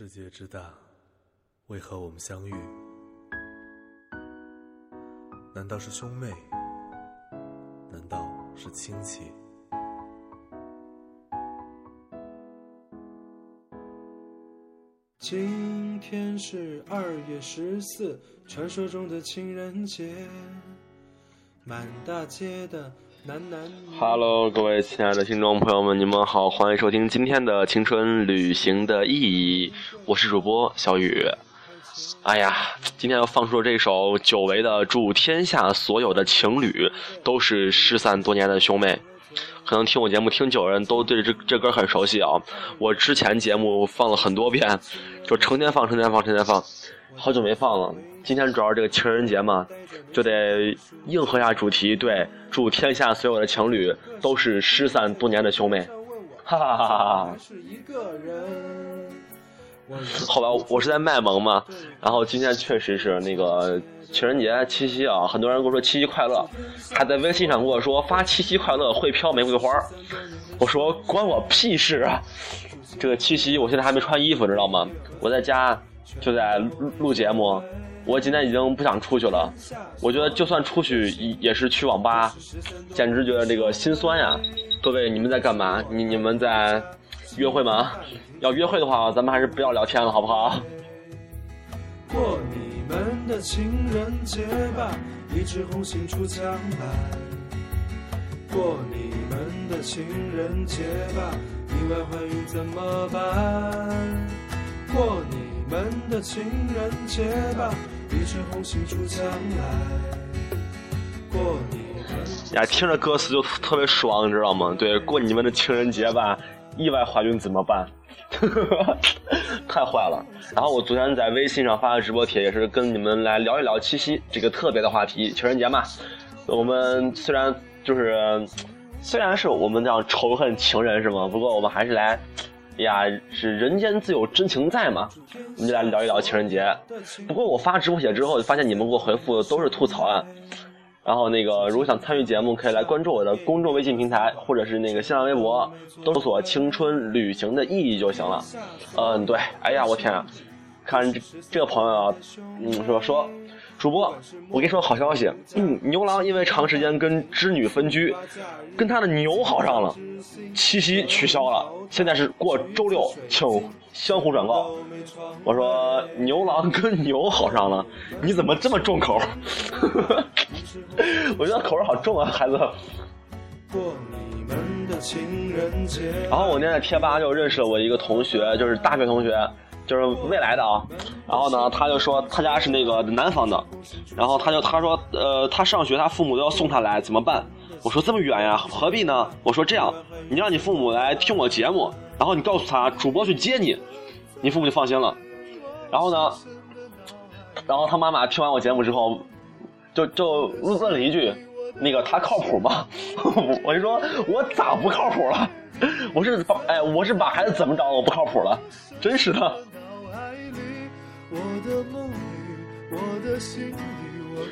世界之大，为何我们相遇？难道是兄妹？难道是亲戚？今天是二月十四，传说中的情人节，满大街的。Hello，各位亲爱的听众朋友们，你们好，欢迎收听今天的青春旅行的意义，我是主播小雨。哎呀，今天要放出这首久违的《祝天下所有的情侣都是失散多年的兄妹》。可能听我节目听久的人都对这这歌很熟悉啊，我之前节目放了很多遍，就成天放，成天放，成天放，好久没放了。今天主要是这个情人节嘛，就得应和一下主题，对，祝天下所有的情侣都是失散多年的兄妹。哈哈哈哈哈！后来我是在卖萌嘛，然后今天确实是那个情人节七夕啊，很多人跟我说七夕快乐，还在微信上跟我说发七夕快乐会飘玫瑰花我说关我屁事啊！这个七夕我现在还没穿衣服，知道吗？我在家就在录录节目，我今天已经不想出去了。我觉得就算出去也也是去网吧，简直觉得这个心酸呀！各位你们在干嘛？你你们在约会吗？要约会的话，咱们还是不要聊天了，好不好？过你们的情人节吧，一枝红杏出墙来。过你们的情人节吧，意外怀孕怎么办？过你们的情人节吧，一枝红杏出墙来。过你们呀，听着歌词就特别爽，你知道吗？对，过你们的情人节吧，意外怀孕怎么办？太坏了！然后我昨天在微信上发的直播帖，也是跟你们来聊一聊七夕这个特别的话题，情人节嘛。我们虽然就是，虽然是我们这样仇恨情人是吗？不过我们还是来，呀，是人间自有真情在嘛。我们就来聊一聊情人节。不过我发直播帖之后，发现你们给我回复的都是吐槽啊。然后那个，如果想参与节目，可以来关注我的公众微信平台，或者是那个新浪微博，都搜索“青春旅行的意义”就行了。嗯，对，哎呀，我天啊！看这这个朋友啊，嗯，说说，主播，我跟你说好消息，嗯，牛郎因为长时间跟织女分居，跟他的牛好上了，七夕取消了，现在是过周六，请相互转告。我说牛郎跟牛好上了，你怎么这么重口？我觉得口味好重啊，孩子。过你们的情人节。然后我那天在贴吧就认识了我一个同学，就是大学同学，就是未来的啊。然后呢，他就说他家是那个南方的，然后他就他说呃，他上学他父母都要送他来，怎么办？我说这么远呀，何必呢？我说这样，你让你父母来听我节目，然后你告诉他主播去接你，你父母就放心了。然后呢，然后他妈妈听完我节目之后，就就问了一句：“那个他靠谱吗？” 我就说：“我咋不靠谱了？我是把哎，我是把孩子怎么着我不靠谱了？真是的。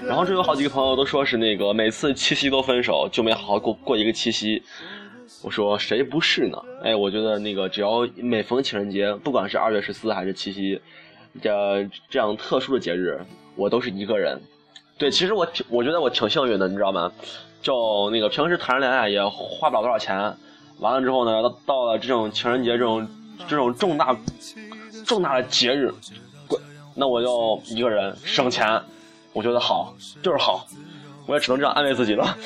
然后这有好几个朋友都说是那个每次七夕都分手，就没好好过过一个七夕。我说谁不是呢？哎，我觉得那个只要每逢情人节，不管是二月十四还是七夕，这这样特殊的节日，我都是一个人。对，其实我挺，我觉得我挺幸运的，你知道吗？就那个平时谈着恋爱也花不了多少钱，完了之后呢，到到了这种情人节这种这种重大重大的节日，那我就一个人省钱，我觉得好，就是好，我也只能这样安慰自己了。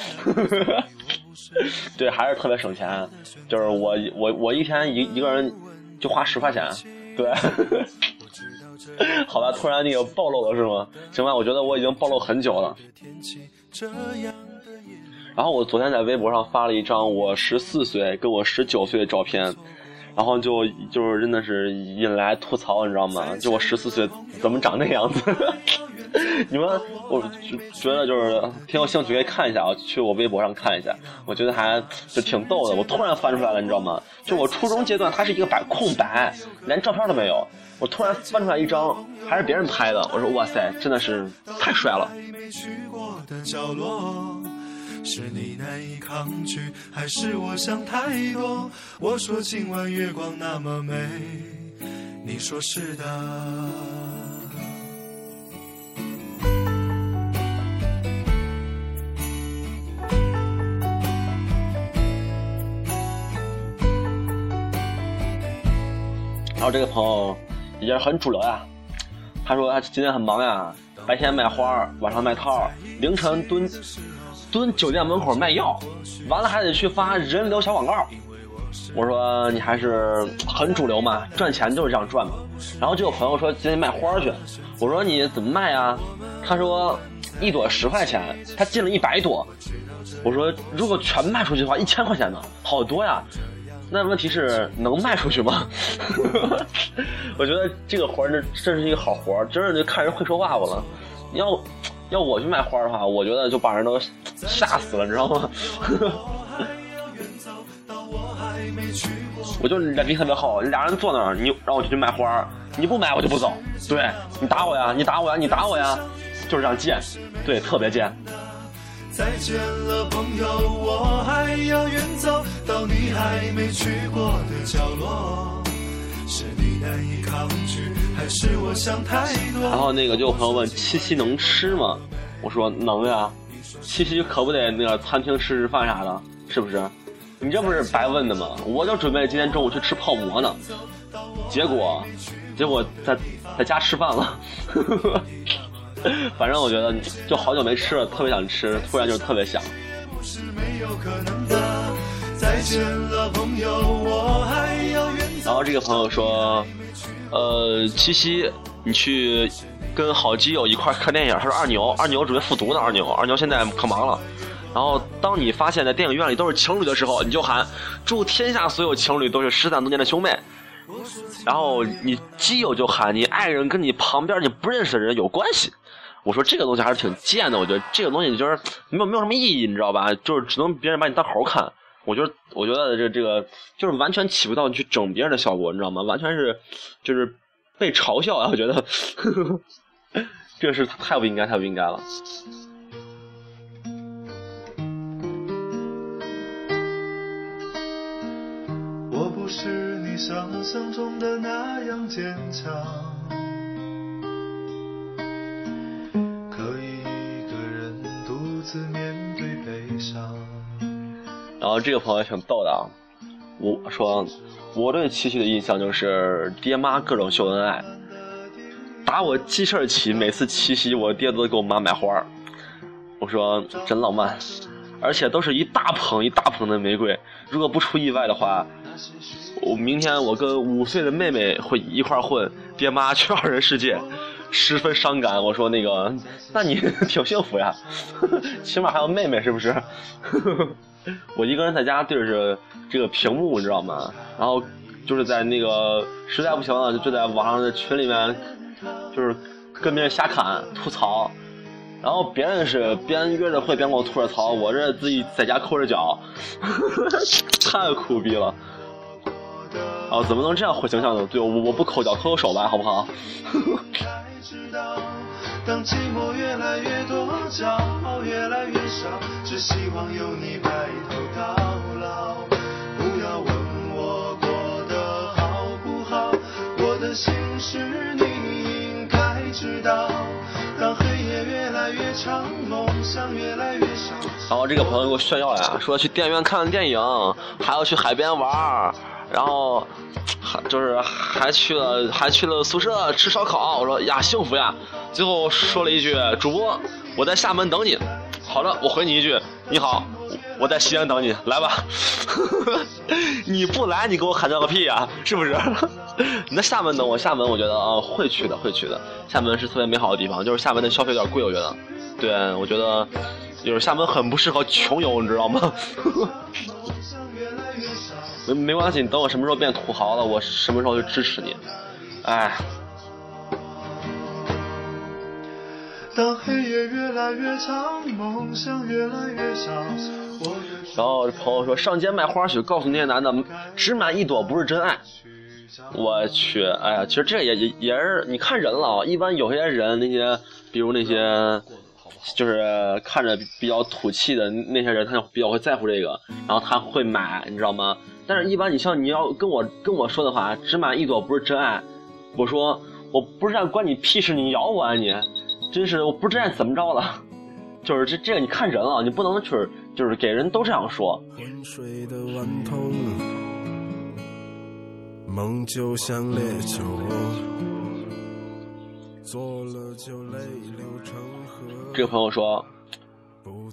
对，还是特别省钱，就是我我我一天一一个人就花十块钱，对。好吧，突然那个暴露了是吗？行吧，我觉得我已经暴露很久了。然后我昨天在微博上发了一张我十四岁跟我十九岁的照片，然后就就是真的是引来吐槽，你知道吗？就我十四岁怎么长那样子？你们我觉得就是挺有兴趣，可以看一下啊，去我微博上看一下，我觉得还就挺逗的。我突然翻出来了，你知道吗？就我初中阶段，它是一个白空白，连照片都没有。我突然翻出来一张，还是别人拍的。我说哇塞，真的是太帅了。是你难以抗拒，还是我想太多？我说今晚月光那么美，你说是的。然后这个朋友也是很主流呀，他说他今天很忙呀，白天卖花，晚上卖套，凌晨蹲蹲酒店门口卖药，完了还得去发人流小广告。我说你还是很主流嘛，赚钱就是这样赚嘛。然后就有朋友说今天卖花去，我说你怎么卖呀？他说一朵十块钱，他进了一百朵。我说如果全卖出去的话，一千块钱呢，好多呀。那问题是能卖出去吗？我觉得这个活儿这这是一个好活儿，真是就看人会说话不了。你要要我去卖花的话，我觉得就把人都吓死了，你知道吗？我就脸皮特别厚，俩人坐那儿，你让我去卖花，你不买我就不走。对你打我呀，你打我呀，你打我呀，就是这样贱，对，特别贱。再见了，朋友，我还要远走到你还没去过的角落。然后那个就有朋友问七夕能吃吗？我说能呀，七夕可不得那个餐厅吃吃饭啥的，是不是？你这不是白问的吗？我就准备今天中午去吃泡馍呢，结果，结果在在家吃饭了。反正我觉得就好久没吃了，特别想吃，突然就特别想。然后这个朋友说，呃，七夕你去跟好基友一块看电影，他说二牛，二牛准备复读呢，二牛，二牛现在可忙了。然后当你发现在电影院里都是情侣的时候，你就喊祝天下所有情侣都是失散多年的兄妹。然后你基友就喊你爱人跟你旁边你不认识的人有关系。我说这个东西还是挺贱的，我觉得这个东西就是没有没有什么意义，你知道吧？就是只能别人把你当猴看。我觉得我觉得这这个就是完全起不到去整别人的效果，你知道吗？完全是就是被嘲笑啊！我觉得呵呵 这是太不应该，太不应该了。我不是你想象中的那样坚强。然后这个朋友挺逗的啊，我说我对七夕的印象就是爹妈各种秀恩爱，打我记事起，每次七夕我爹都给我妈买花我说真浪漫，而且都是一大捧一大捧的玫瑰。如果不出意外的话，我明天我跟五岁的妹妹会一块混，爹妈去二人世界，十分伤感。我说那个，那你 挺幸福呀，起码还有妹妹是不是？我一个人在家对着这个屏幕，你知道吗？然后就是在那个实在不行了，就在网上的群里面，就是跟别人瞎侃吐槽。然后别人是边约着会边跟我吐着槽，我这自己在家抠着脚，太苦逼了。哦，怎么能这样毁形象呢？对我我不抠脚，抠抠手吧，好不好？当寂寞越来越多，骄傲越来越少，只希望有你白头到老。不要问我过得好不好，我的心事你应该知道。当黑夜越来越长，梦想越来越少。然后这个朋友给我炫耀呀，说去电影院看电影，还要去海边玩。然后，还就是还去了还去了宿舍吃烧烤，我说呀幸福呀，最后说了一句主播我在厦门等你，好的我回你一句你好我在西安等你来吧，你不来你给我喊叫个屁呀是不是？你在厦门等我厦门我觉得啊会去的会去的，厦门是特别美好的地方，就是厦门的消费有点贵我觉得，对我觉得就是厦门很不适合穷游你知道吗？没没关系，你等我什么时候变土豪了，我什么时候就支持你。哎。当黑夜越来越长，梦想越来越少。然后这朋友说上街卖花去，告诉那些男的，只买一朵不是真爱。我去，哎呀，其实这也也也是你看人了啊，一般有些人那些，比如那些。就是看着比较土气的那些人，他就比较会在乎这个，然后他会买，你知道吗？但是，一般你像你要跟我跟我说的话，只买一朵不是真爱，我说我不是关你屁事，你咬我啊你！真是我不知道怎么着了。就是这这个你看人啊，你不能就是就是给人都这样说。的顽童，梦就像烈酒，做了就泪流成河。这个朋友说，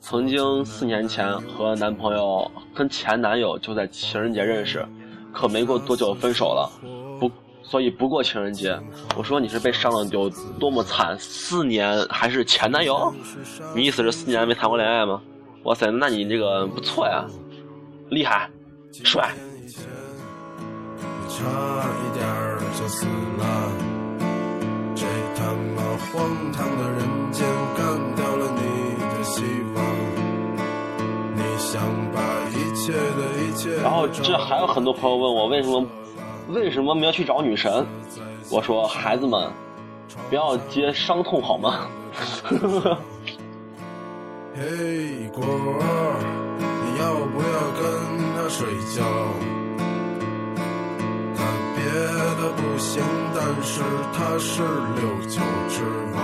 曾经四年前和男朋友跟前男友就在情人节认识，可没过多久分手了，不，所以不过情人节。我说你是被伤了有多么惨？四年还是前男友？你意思是四年没谈过恋爱吗？哇塞，那你这个不错呀，厉害，帅。差一点儿就死了，这他妈荒唐的人间干掉了你的希望。你想把一切的一切，然后这还有很多朋友问我为什么为什么没有去找女神？我说孩子们，不要接伤痛好吗？嘿，果儿，你要不要跟他睡觉？他别的不行，但是他是六九之王。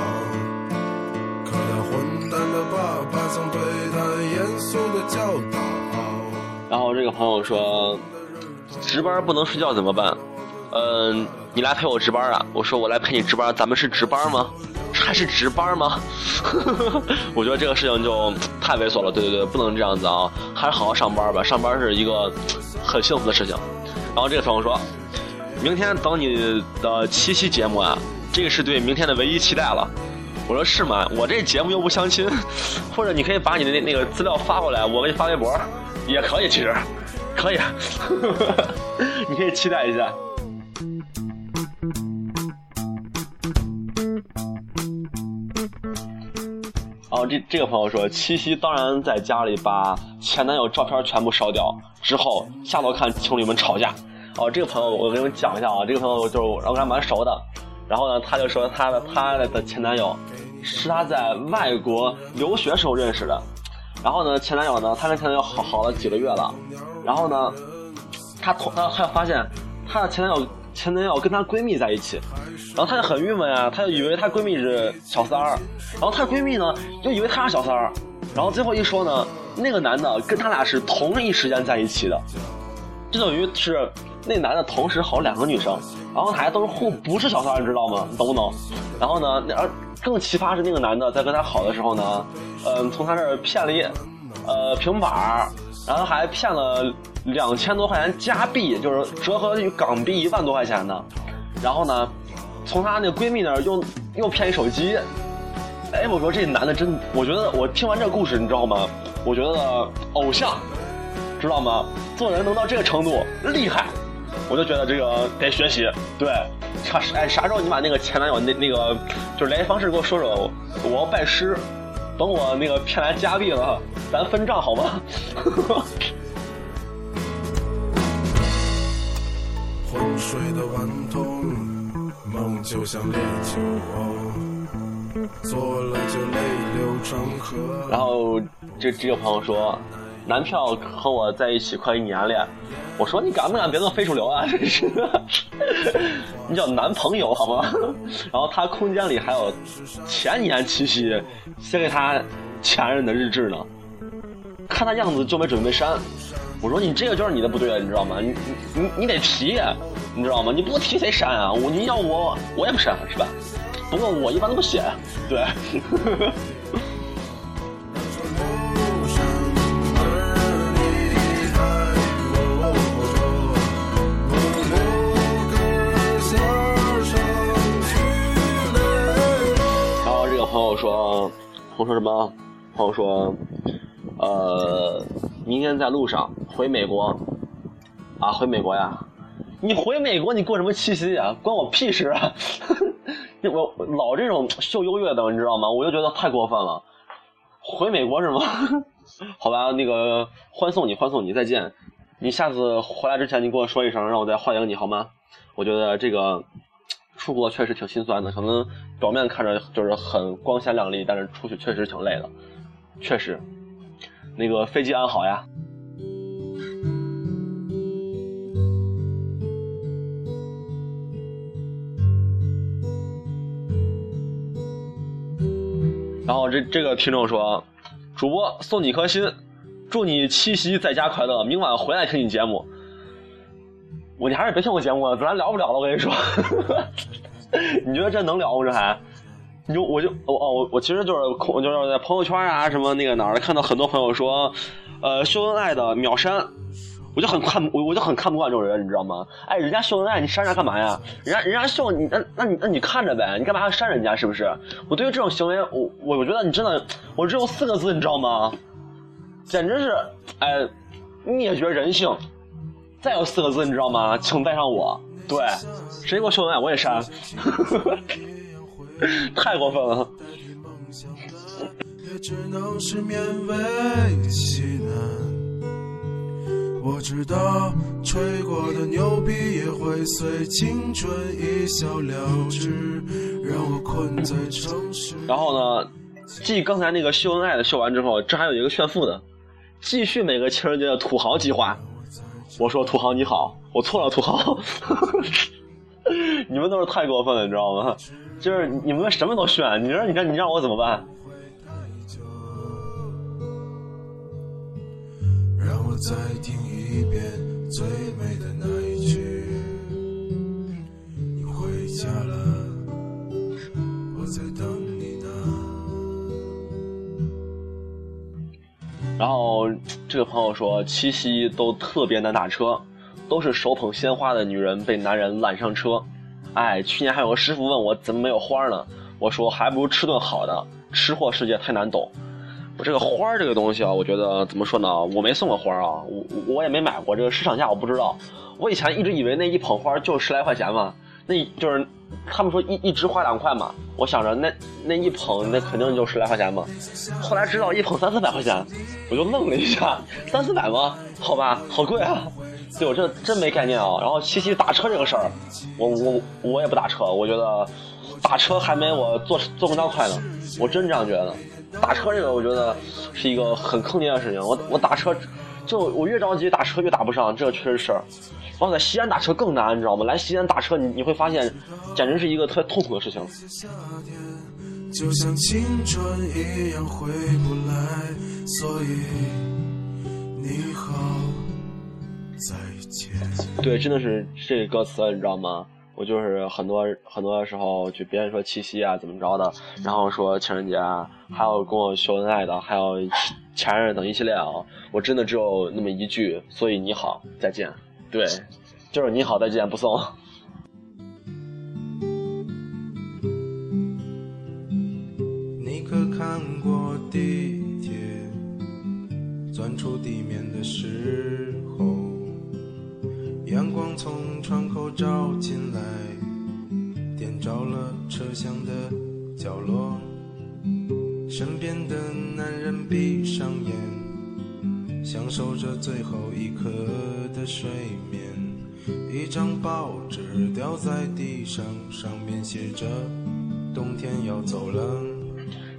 可他混蛋的爸爸曾对他严肃的教导。然后这个朋友说，值班不能睡觉怎么办？嗯，你来陪我值班啊？我说我来陪你值班，咱们是值班吗？还是值班吗？我觉得这个事情就太猥琐了，对对对，不能这样子啊，还是好好上班吧，上班是一个很幸福的事情。然后这个朋友说，明天等你的七夕节目啊，这个是对明天的唯一期待了。我说是吗？我这节目又不相亲，或者你可以把你的那那个资料发过来，我给你发微博，也可以，其实可以，你可以期待一下。然后这这个朋友说，七夕当然在家里把前男友照片全部烧掉，之后下楼看情侣们吵架。哦，这个朋友我跟你们讲一下啊，这个朋友就是我跟他蛮熟的。然后呢，他就说他的他的前男友是他在外国留学时候认识的。然后呢，前男友呢，他跟前男友好好了几个月了。然后呢，他同他他发现他的前男友前男友跟她闺蜜在一起，然后她就很郁闷啊，她就以为她闺蜜是小三儿，然后她闺蜜呢就以为她是小三儿，然后最后一说呢，那个男的跟他俩是同一时间在一起的，就等于是那男的同时好两个女生，然后还都是互不是小三，你知道吗？你懂不懂？然后呢，而更奇葩是那个男的在跟她好的时候呢，嗯，从她这儿骗了一呃平板儿，然后还骗了。两千多块钱加币，就是折合于港币一万多块钱呢。然后呢，从她那闺蜜那儿又又骗一手机。哎，我说这男的真，我觉得我听完这故事，你知道吗？我觉得偶像，知道吗？做人能到这个程度，厉害。我就觉得这个得学习。对，啥哎啥时候你把那个前男友那那个就是联系方式给我说说，我要拜师。等我那个骗来加币了，咱分账好吗？昏睡的顽童，梦就像烈酒，做了就泪流成河。然后这这个朋友说，男票和我在一起快一年了，我说你敢不敢别做非主流啊？真是，你叫男朋友好吗？然后他空间里还有前年七夕写给他前任的日志呢，看他样子就没准备删。我说你这个就是你的不对了，你知道吗？你你你得提，你知道吗？你不提谁删啊？我你要我我也不删是吧？不过我一般都不写，对。说，朋友说什么？朋友说，呃，明天在路上回美国，啊，回美国呀？你回美国你过什么七夕啊？关我屁事啊！我老这种秀优越的，你知道吗？我就觉得太过分了。回美国是吗？好吧，那个欢送你，欢送你，再见。你下次回来之前，你跟我说一声，让我再欢迎你好吗？我觉得这个出国确实挺心酸的可能表面看着就是很光鲜亮丽但是出去确实挺累的确实。那个飞机安好呀。然后这这个听众说主播送你一颗心祝你七夕在家快乐明晚回来听你节目我你还是别听我节目了，咱聊不了了。我跟你说，你觉得这能聊吗？这还？你就我就哦哦我我其实就是就是在朋友圈啊什么那个哪儿看到很多朋友说，呃秀恩爱的秒删，我就很看我我就很看不惯这种人，你知道吗？哎，人家秀恩爱你删人家干嘛呀？人家人家秀你那那你那你看着呗，你干嘛要删人家？是不是？我对于这种行为，我我我觉得你真的，我只有四个字，你知道吗？简直是哎灭绝人性。再有四个字，你知道吗？请带上我。对，谁给我秀恩爱我也删。太过分了。也只能是勉为其难。我知道吹过的牛逼也会随青春一笑了之，让我困在城市。然后呢，继刚才那个秀恩爱的秀完之后，这还有一个炫富的，继续每个情人节的土豪计划。我说土豪你好，我错了土豪。你们都是太过分了，你知道吗？就是你们什么都炫，你说你看你让我怎么办？让我再听一遍最美的那一句。你回家了，我在等然后这个朋友说，七夕都特别难打车，都是手捧鲜花的女人被男人揽上车。哎，去年还有个师傅问我怎么没有花呢？我说还不如吃顿好的。吃货世界太难懂。我这个花儿这个东西啊，我觉得怎么说呢？我没送过花啊，我我也没买过，这个市场价我不知道。我以前一直以为那一捧花就十来块钱嘛，那就是他们说一一枝花两块嘛，我想着那那一捧那肯定就十来块钱嘛。后来知道一捧三四百块钱，我就愣了一下，三四百吗？好吧，好贵啊。对我这真没概念啊。然后七夕打车这个事儿，我我我也不打车，我觉得打车还没我坐坐公交快呢，我真这样觉得。打车这个我觉得是一个很坑爹的事情，我我打车就我越着急打车越打不上，这个确实是。然后在西安打车更难，你知道吗？来西安打车你你会发现，简直是一个特别痛苦的事情。就像青春一样回不来，所以你好，再见。对，真的是这个歌词，你知道吗？我就是很多很多时候，就别人说七夕啊怎么着的，然后说情人节啊，还有跟我秀恩爱的，还有前任等一系列啊，我真的只有那么一句，所以你好，再见。对，就是你好，再见，不送。你可看过地铁钻出地面的时候，阳光从窗口照进来，点着了车厢的角落。身边的男人闭上眼，享受着最后一刻的睡眠。一张报纸掉在地上，上面写着“冬天要走了”。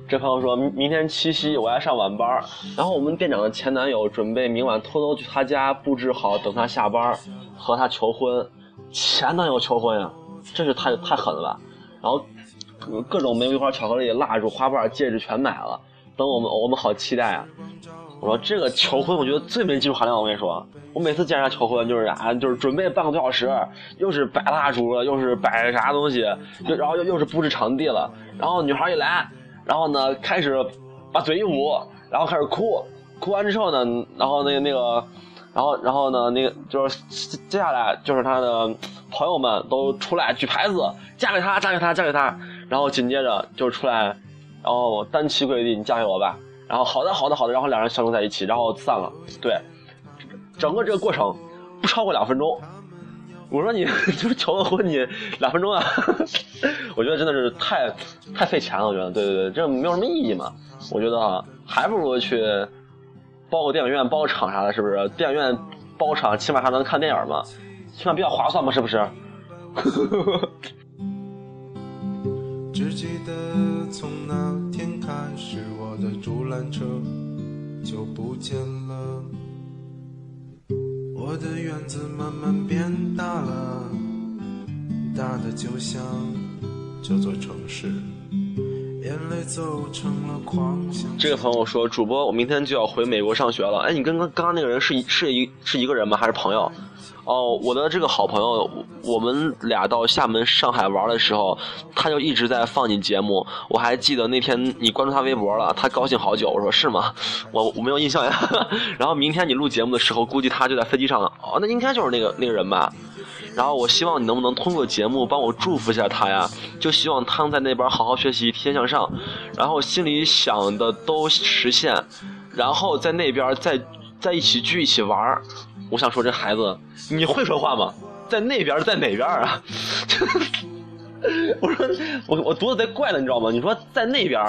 这朋友说明天七夕我要上晚班，然后我们店长的前男友准备明晚偷偷去他家布置好，等他下班和他求婚。前男友求婚呀，真是太太狠了吧！然后各种玫瑰花、巧克力、蜡烛、花瓣、戒指全买了，等我们我们好期待啊！我说这个求婚，我觉得最没技术含量。我跟你说，我每次见人家求婚就是啊，就是准备半个多小时，又是摆蜡烛了，又是摆啥东西，又然后又又是布置场地了，然后女孩一来。然后呢，开始把嘴一捂，然后开始哭，哭完之后呢，然后那个那个，然后然后呢，那个就是接下来就是他的朋友们都出来举牌子，嫁给他，嫁给他，嫁给他。然后紧接着就出来，然后单膝跪地，你嫁给我吧。然后好的，好的，好的。然后两人相拥在一起，然后散了。对，整个这个过程不超过两分钟。我说你 就是求个婚，你两分钟啊？我觉得真的是太太费钱了。我觉得，对对对，这没有什么意义嘛。我觉得还不如去包个电影院、包个场啥的，是不是？电影院包场，起码还能看电影嘛，起码比较划算嘛，是不是？只记得从那天开始，我的竹篮车就不见了。我的院子慢慢变大了，大的就像这座城市。眼泪走成了狂。这个朋友说：“主播，我明天就要回美国上学了。哎，你跟刚刚那个人是一是一是一个人吗？还是朋友？哦，我的这个好朋友，我们俩到厦门、上海玩的时候，他就一直在放你节目。我还记得那天你关注他微博了，他高兴好久。我说是吗？我我没有印象呀。然后明天你录节目的时候，估计他就在飞机上了。哦，那应该就是那个那个人吧。然后我希望你能不能通过节目帮我祝福一下他呀？就希望他在那边好好学习，天天向上，然后心里想的都实现，然后在那边再在一起聚一起玩儿。我想说这孩子，你会说话吗？在那边在哪边啊？我说我我读的贼怪了，你知道吗？你说在那边，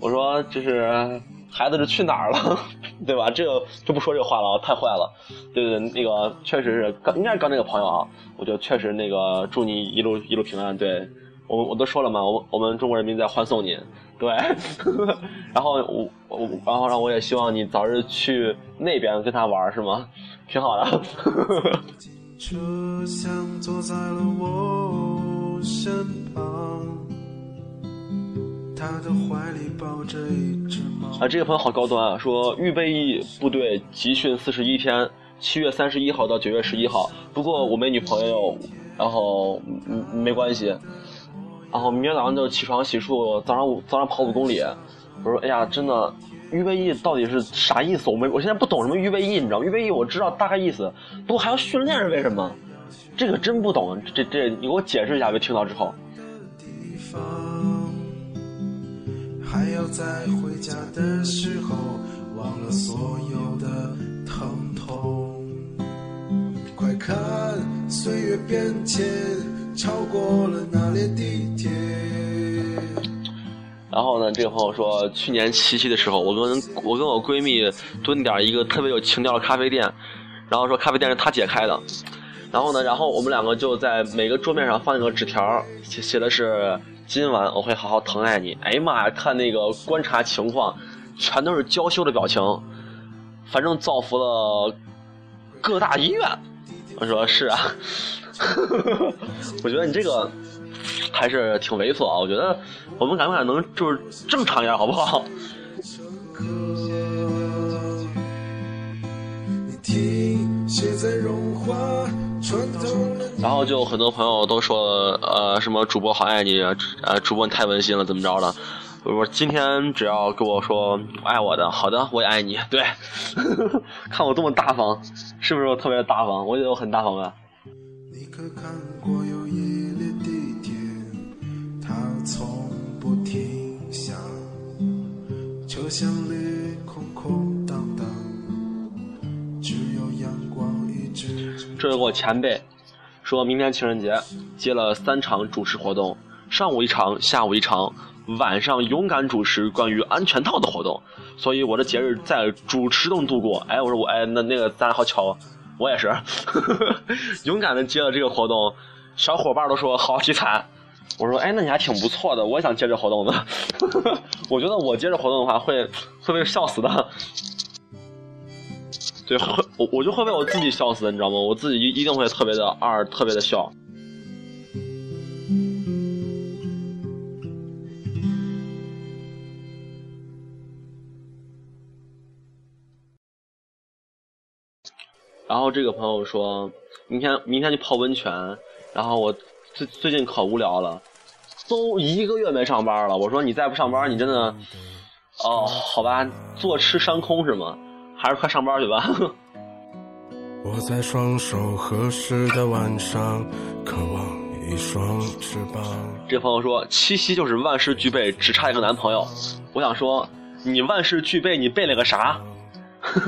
我说就是孩子是去哪儿了，对吧？这个就不说这个话了，太坏了。对对，那个确实是刚应该是刚那个朋友啊，我就确实那个祝你一路一路平安。对我我都说了嘛，我我们中国人民在欢送你。对，然后我我然后让我也希望你早日去那边跟他玩，是吗？挺好的。车厢坐在了我身旁，啊，这个朋友好高端啊！说预备役部队集训四十一天，七月三十一号到九月十一号。不过我没女朋友，然后嗯没关系。然后明天早上就起床洗漱，早上早上跑五公里。我说哎呀，真的，预备役到底是啥意思？我没，我现在不懂什么预备役，你知道？预备役我知道大概意思，不过还要训练是为什么？这个真不懂。这这，你给我解释一下呗。听到之后。还要在回家的时候忘了所有的疼痛。快看，岁月变迁，超过了那列地铁。然后呢，这个朋友说，去年七夕的时候，我跟我跟我闺蜜蹲点一个特别有情调的咖啡店，然后说咖啡店是她姐开的，然后呢，然后我们两个就在每个桌面上放一个纸条，写写的是今晚我会好好疼爱你。哎呀妈呀，看那个观察情况，全都是娇羞的表情，反正造福了各大医院。我说是啊，我觉得你这个。还是挺猥琐啊！我觉得我们敢不敢能就是正常一点，好不好？现在融化然后就很多朋友都说，呃，什么主播好爱你，呃，主播你太温馨了，怎么着的？我说今天只要跟我说爱我的，好的，我也爱你。对，看我多么大方，是不是我特别大方？我觉得我很大方吧。你可看过有一列地铁，它从不停下，车厢里这是我前辈，说明天情人节，接了三场主持活动，上午一场，下午一场。晚上勇敢主持关于安全套的活动，所以我的节日在主持中度过。哎，我说我哎，那那个咱俩好巧，我也是 勇敢的接了这个活动，小伙伴都说好题材。我说哎，那你还挺不错的，我也想接这活动的。我觉得我接这活动的话会会被笑死的。对，会我我就会被我自己笑死，你知道吗？我自己一一定会特别的二，特别的笑。然后这个朋友说，明天明天去泡温泉。然后我最最近可无聊了，都一个月没上班了。我说你再不上班，你真的……哦，好吧，坐吃山空是吗？还是快上班去吧。我在双手合十的晚上，渴望一双翅膀。这朋友说，七夕就是万事俱备，只差一个男朋友。我想说，你万事俱备，你备了个啥？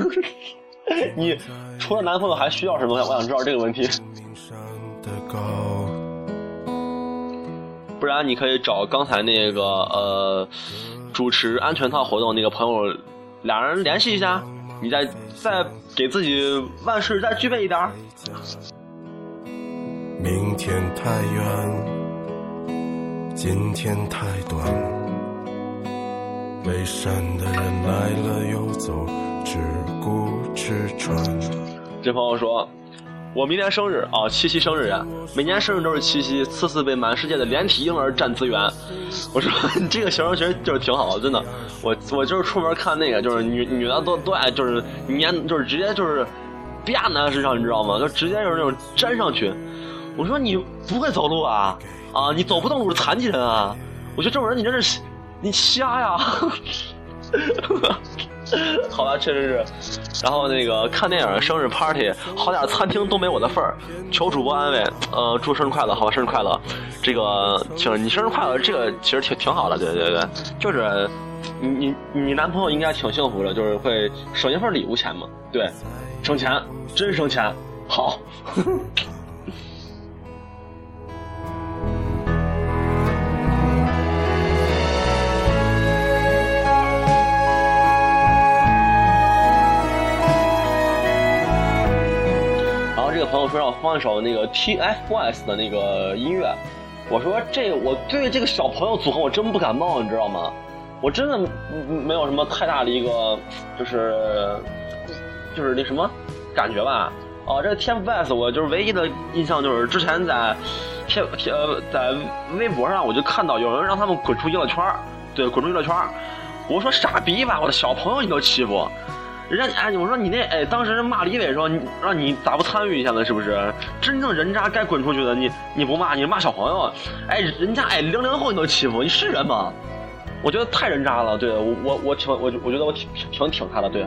你除了男朋友还需要什么？我想知道这个问题。不然你可以找刚才那个呃主持安全套活动那个朋友，俩人联系一下，你再再给自己万事再具备一点。明天太远，今天太短，北山的人来了又走。只顾吃穿。这朋友说：“我明年生日啊，七夕生日呀，每年生日都是七夕，次次被满世界的连体婴儿占资源。我说 你这个形容其实就是挺好的，真的。我我就是出门看那个，就是女女的都都爱就是粘，就是直接就是啪在身上，你知道吗？就直接就是那种粘上去。我说你不会走路啊？啊，你走不动路是残疾人啊？我觉得这种人你真是你瞎呀！好吧，确实是。然后那个看电影、生日 party，好点餐厅都没我的份儿。求主播安慰，呃，祝生日快乐，好吧，生日快乐。这个，请你生日快乐，这个其实挺挺好的，对对对，就是你你你男朋友应该挺幸福的，就是会省一份礼物钱嘛，对，省钱，真省钱，好。让我放一首那个 TFBOYS 的那个音乐，我说这我对这个小朋友组合我真不感冒，你知道吗？我真的没有什么太大的一个就是就是那什么感觉吧。哦，这个 TFBOYS 我就是唯一的印象就是之前在天呃在微博上我就看到有人让他们滚出娱乐圈对，滚出娱乐圈我说傻逼吧，我的小朋友你都欺负。人家哎，我说你那哎，当时骂李伟说你让你咋不参与一下呢？是不是？真正人渣该滚出去的，你你不骂，你骂小朋友，哎，人家哎零零后你都欺负，你是人吗？我觉得太人渣了，对我我我挺我我觉得我挺挺挺他的，对。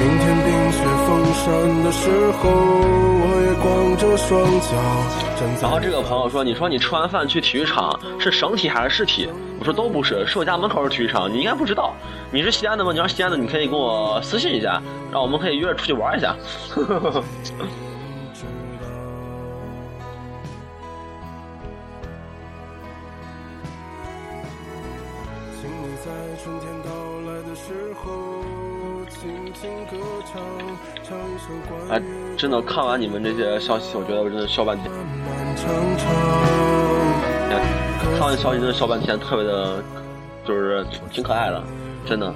明天冰雪封山的时候，光着双脚。然后这个朋友说：“你说你吃完饭去体育场是省体还是市体？”我说：“都不是，是我家门口的体育场。你应该不知道。你是西安的吗？你要西安的，你可以跟我私信一下，让我们可以约着出去玩一下。”哎，真的看完你们这些消息，我觉得我真的笑半天。看完消息真的笑半天，特别的，就是挺可爱的，真的。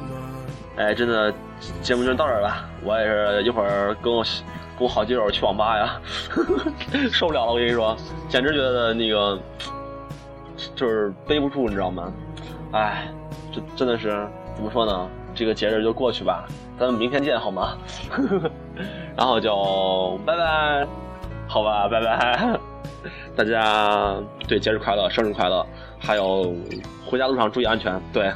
哎，真的，节目就到这儿了。我也是一会儿跟我跟我好基友去网吧呀，受不了了，我跟你说，简直觉得那个就是背不住，你知道吗？哎，这真的是怎么说呢？这个节日就过去吧。咱们明天见，好吗？然后就拜拜，好吧，拜拜，大家对节日快乐，生日快乐，还有回家路上注意安全，对。